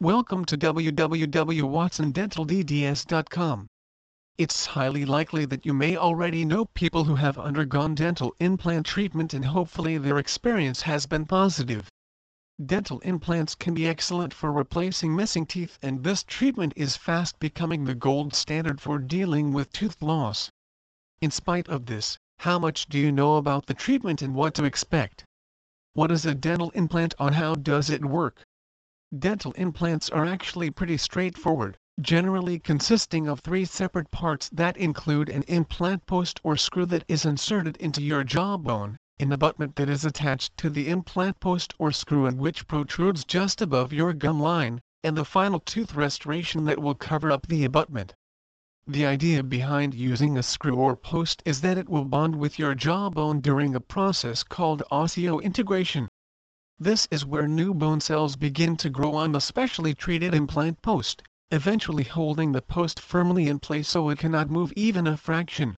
Welcome to www.watsondentaldds.com. It's highly likely that you may already know people who have undergone dental implant treatment and hopefully their experience has been positive. Dental implants can be excellent for replacing missing teeth and this treatment is fast becoming the gold standard for dealing with tooth loss. In spite of this, how much do you know about the treatment and what to expect? What is a dental implant and how does it work? Dental implants are actually pretty straightforward, generally consisting of three separate parts that include an implant post or screw that is inserted into your jawbone, an abutment that is attached to the implant post or screw and which protrudes just above your gum line, and the final tooth restoration that will cover up the abutment. The idea behind using a screw or post is that it will bond with your jawbone during a process called osseointegration. This is where new bone cells begin to grow on the specially treated implant post, eventually holding the post firmly in place so it cannot move even a fraction.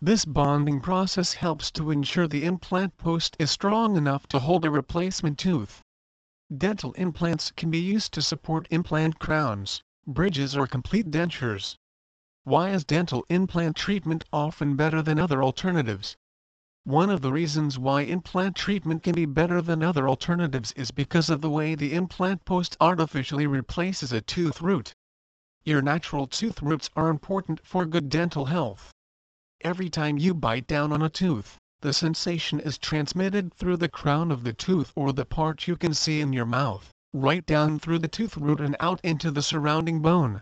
This bonding process helps to ensure the implant post is strong enough to hold a replacement tooth. Dental implants can be used to support implant crowns, bridges or complete dentures. Why is dental implant treatment often better than other alternatives? One of the reasons why implant treatment can be better than other alternatives is because of the way the implant post artificially replaces a tooth root. Your natural tooth roots are important for good dental health. Every time you bite down on a tooth, the sensation is transmitted through the crown of the tooth or the part you can see in your mouth, right down through the tooth root and out into the surrounding bone.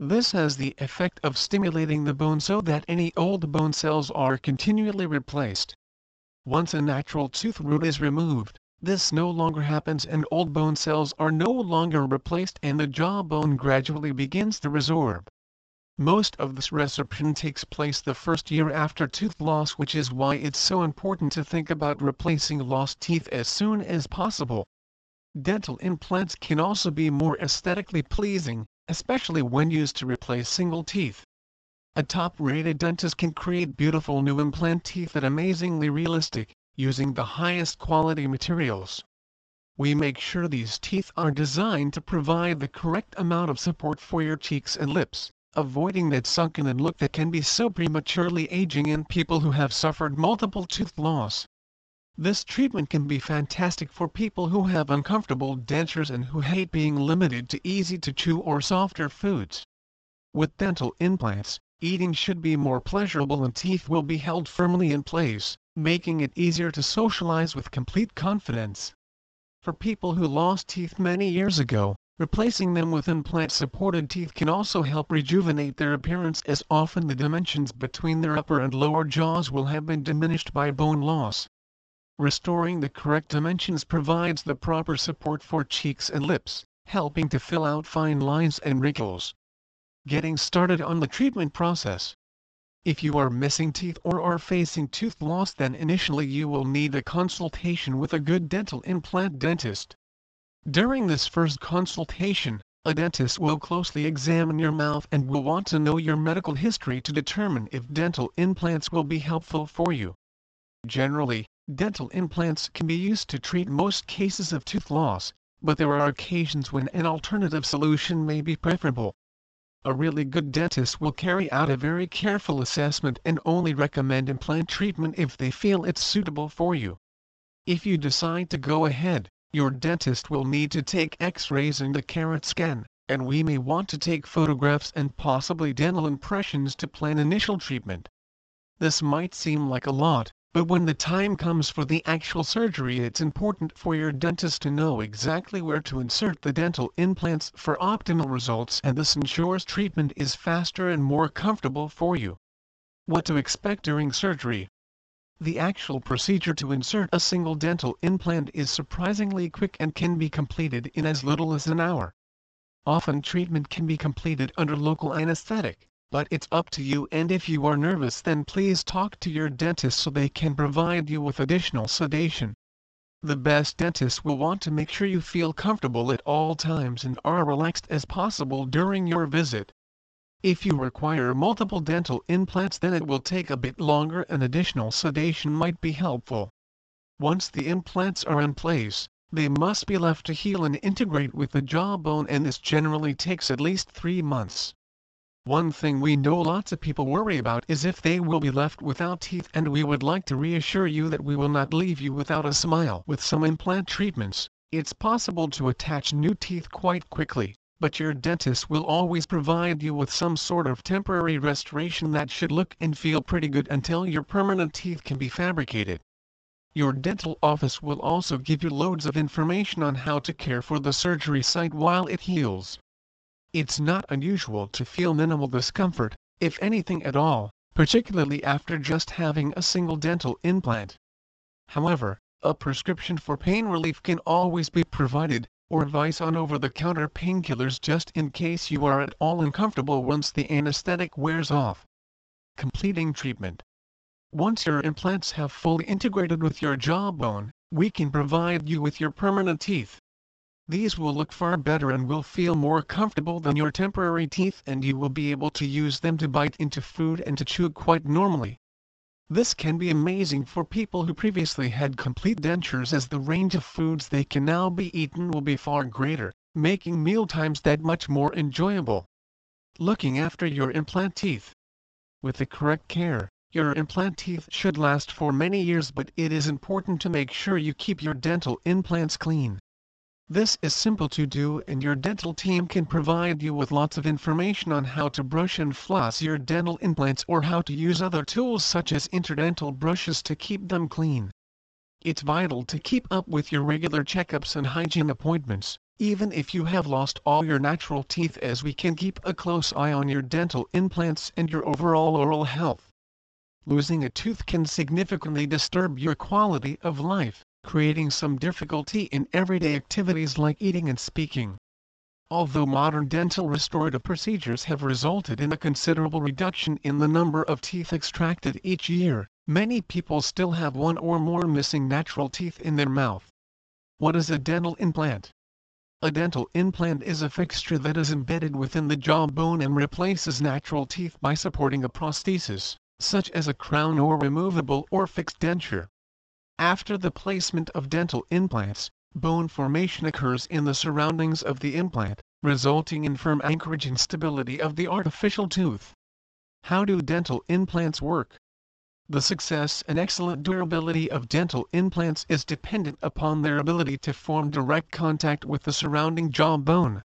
This has the effect of stimulating the bone so that any old bone cells are continually replaced. Once a natural tooth root is removed, this no longer happens and old bone cells are no longer replaced and the jawbone gradually begins to resorb. Most of this resorption takes place the first year after tooth loss which is why it's so important to think about replacing lost teeth as soon as possible. Dental implants can also be more aesthetically pleasing, especially when used to replace single teeth. A top-rated dentist can create beautiful new implant teeth that are amazingly realistic, using the highest quality materials. We make sure these teeth are designed to provide the correct amount of support for your cheeks and lips, avoiding that sunken in look that can be so prematurely aging in people who have suffered multiple tooth loss. This treatment can be fantastic for people who have uncomfortable dentures and who hate being limited to easy-to-chew or softer foods. With dental implants, eating should be more pleasurable and teeth will be held firmly in place, making it easier to socialize with complete confidence. For people who lost teeth many years ago, replacing them with implant-supported teeth can also help rejuvenate their appearance as often the dimensions between their upper and lower jaws will have been diminished by bone loss. Restoring the correct dimensions provides the proper support for cheeks and lips, helping to fill out fine lines and wrinkles. Getting started on the treatment process. If you are missing teeth or are facing tooth loss then initially you will need a consultation with a good dental implant dentist. During this first consultation, a dentist will closely examine your mouth and will want to know your medical history to determine if dental implants will be helpful for you. Generally, Dental implants can be used to treat most cases of tooth loss, but there are occasions when an alternative solution may be preferable. A really good dentist will carry out a very careful assessment and only recommend implant treatment if they feel it's suitable for you. If you decide to go ahead, your dentist will need to take x-rays and a carot scan, and we may want to take photographs and possibly dental impressions to plan initial treatment. This might seem like a lot, but when the time comes for the actual surgery it's important for your dentist to know exactly where to insert the dental implants for optimal results and this ensures treatment is faster and more comfortable for you. What to expect during surgery The actual procedure to insert a single dental implant is surprisingly quick and can be completed in as little as an hour. Often treatment can be completed under local anesthetic but it's up to you and if you are nervous then please talk to your dentist so they can provide you with additional sedation. The best dentist will want to make sure you feel comfortable at all times and are relaxed as possible during your visit. If you require multiple dental implants then it will take a bit longer and additional sedation might be helpful. Once the implants are in place, They must be left to heal and integrate with the jawbone and this generally takes at least 3 months. One thing we know lots of people worry about is if they will be left without teeth and we would like to reassure you that we will not leave you without a smile. With some implant treatments, it's possible to attach new teeth quite quickly, but your dentist will always provide you with some sort of temporary restoration that should look and feel pretty good until your permanent teeth can be fabricated. Your dental office will also give you loads of information on how to care for the surgery site while it heals. It's not unusual to feel minimal discomfort, if anything at all, particularly after just having a single dental implant. However, a prescription for pain relief can always be provided, or advice on over-the-counter painkillers just in case you are at all uncomfortable once the anesthetic wears off. Completing treatment Once your implants have fully integrated with your jawbone, we can provide you with your permanent teeth. These will look far better and will feel more comfortable than your temporary teeth and you will be able to use them to bite into food and to chew quite normally. This can be amazing for people who previously had complete dentures as the range of foods they can now be eaten will be far greater, making mealtimes that much more enjoyable. Looking after your implant teeth. With the correct care, your implant teeth should last for many years but it is important to make sure you keep your dental implants clean. This is simple to do and your dental team can provide you with lots of information on how to brush and floss your dental implants or how to use other tools such as interdental brushes to keep them clean. It's vital to keep up with your regular checkups and hygiene appointments, even if you have lost all your natural teeth as we can keep a close eye on your dental implants and your overall oral health. Losing a tooth can significantly disturb your quality of life creating some difficulty in everyday activities like eating and speaking. Although modern dental restorative procedures have resulted in a considerable reduction in the number of teeth extracted each year, many people still have one or more missing natural teeth in their mouth. What is a dental implant? A dental implant is a fixture that is embedded within the jawbone and replaces natural teeth by supporting a prosthesis, such as a crown or removable or fixed denture. After the placement of dental implants, bone formation occurs in the surroundings of the implant, resulting in firm anchorage and stability of the artificial tooth. How do dental implants work? The success and excellent durability of dental implants is dependent upon their ability to form direct contact with the surrounding jawbone.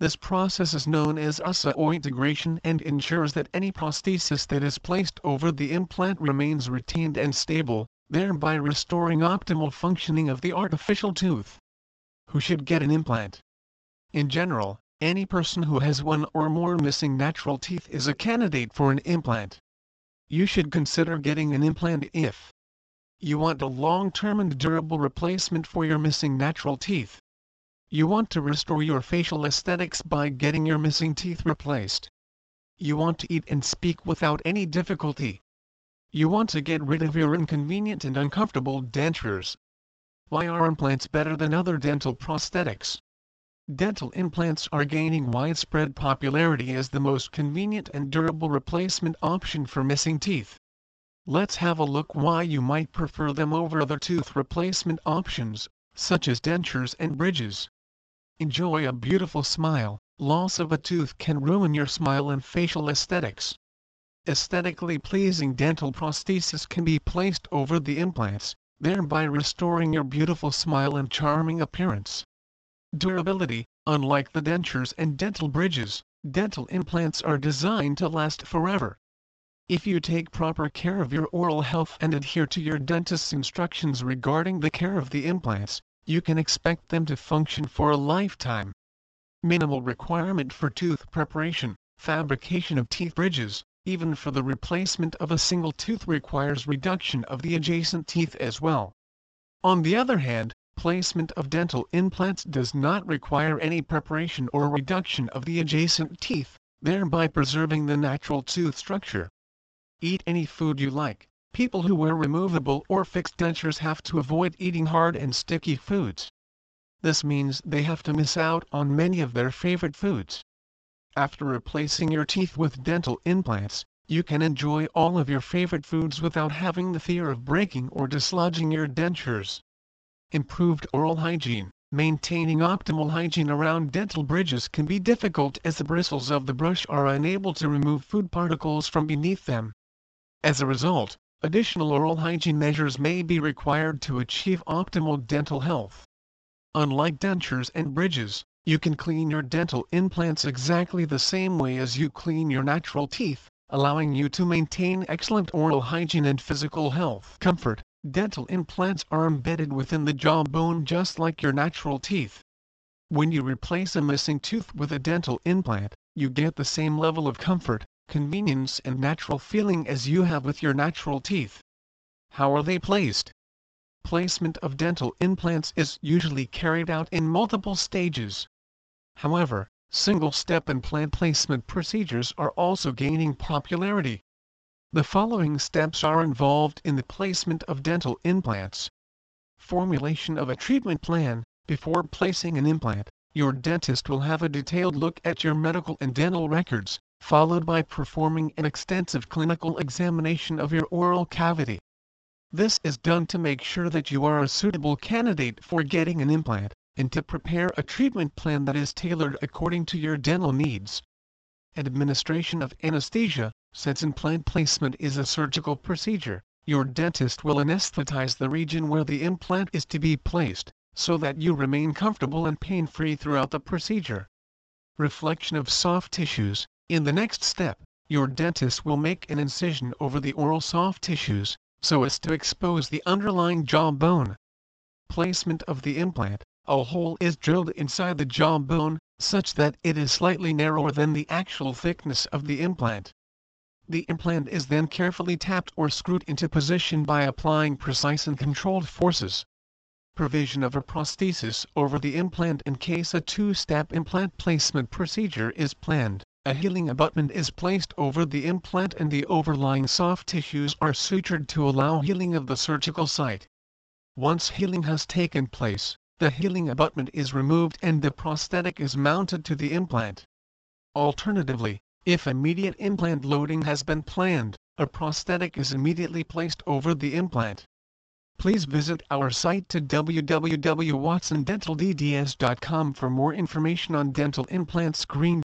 This process is known as osseointegration and ensures that any prosthesis that is placed over the implant remains retained and stable, thereby restoring optimal functioning of the artificial tooth. Who should get an implant? In general, any person who has one or more missing natural teeth is a candidate for an implant. You should consider getting an implant if you want a long-term and durable replacement for your missing natural teeth. You want to restore your facial aesthetics by getting your missing teeth replaced. You want to eat and speak without any difficulty. You want to get rid of your inconvenient and uncomfortable dentures. Why are implants better than other dental prosthetics? Dental implants are gaining widespread popularity as the most convenient and durable replacement option for missing teeth. Let's have a look why you might prefer them over other tooth replacement options, such as dentures and bridges. Enjoy a beautiful smile. Loss of a tooth can ruin your smile and facial aesthetics aesthetically pleasing dental prosthesis can be placed over the implants, thereby restoring your beautiful smile and charming appearance. Durability Unlike the dentures and dental bridges, dental implants are designed to last forever. If you take proper care of your oral health and adhere to your dentist's instructions regarding the care of the implants, you can expect them to function for a lifetime. Minimal requirement for tooth preparation, fabrication of teeth bridges, even for the replacement of a single tooth requires reduction of the adjacent teeth as well. On the other hand, placement of dental implants does not require any preparation or reduction of the adjacent teeth, thereby preserving the natural tooth structure. Eat any food you like. People who wear removable or fixed dentures have to avoid eating hard and sticky foods. This means they have to miss out on many of their favorite foods. After replacing your teeth with dental implants, you can enjoy all of your favorite foods without having the fear of breaking or dislodging your dentures. improved oral hygiene. Maintaining optimal hygiene around dental bridges can be difficult as the bristles of the brush are unable to remove food particles from beneath them. As a result, additional oral hygiene measures may be required to achieve optimal dental health. Unlike dentures and bridges, you can clean your dental implants exactly the same way as you clean your natural teeth, allowing you to maintain excellent oral hygiene and physical health. Comfort Dental implants are embedded within the jawbone just like your natural teeth. When you replace a missing tooth with a dental implant, you get the same level of comfort, convenience and natural feeling as you have with your natural teeth. How are they placed? Placement of dental implants is usually carried out in multiple stages. However, single-step implant placement procedures are also gaining popularity. The following steps are involved in the placement of dental implants. Formulation of a treatment plan. Before placing an implant, your dentist will have a detailed look at your medical and dental records, followed by performing an extensive clinical examination of your oral cavity. This is done to make sure that you are a suitable candidate for getting an implant, and to prepare a treatment plan that is tailored according to your dental needs. Administration of anesthesia since implant placement is a surgical procedure, your dentist will anesthetize the region where the implant is to be placed, so that you remain comfortable and pain-free throughout the procedure. Reflection of soft tissues. In the next step, your dentist will make an incision over the oral soft tissues, so as to expose the underlying jawbone. Placement of the implant. A hole is drilled inside the jawbone, such that it is slightly narrower than the actual thickness of the implant. The implant is then carefully tapped or screwed into position by applying precise and controlled forces. Provision of a prosthesis over the implant in case a two-step implant placement procedure is planned. A healing abutment is placed over the implant and the overlying soft tissues are sutured to allow healing of the surgical site. Once healing has taken place, the healing abutment is removed and the prosthetic is mounted to the implant. Alternatively, if immediate implant loading has been planned, a prosthetic is immediately placed over the implant. Please visit our site to www.watsondentaldds.com for more information on dental implants Greene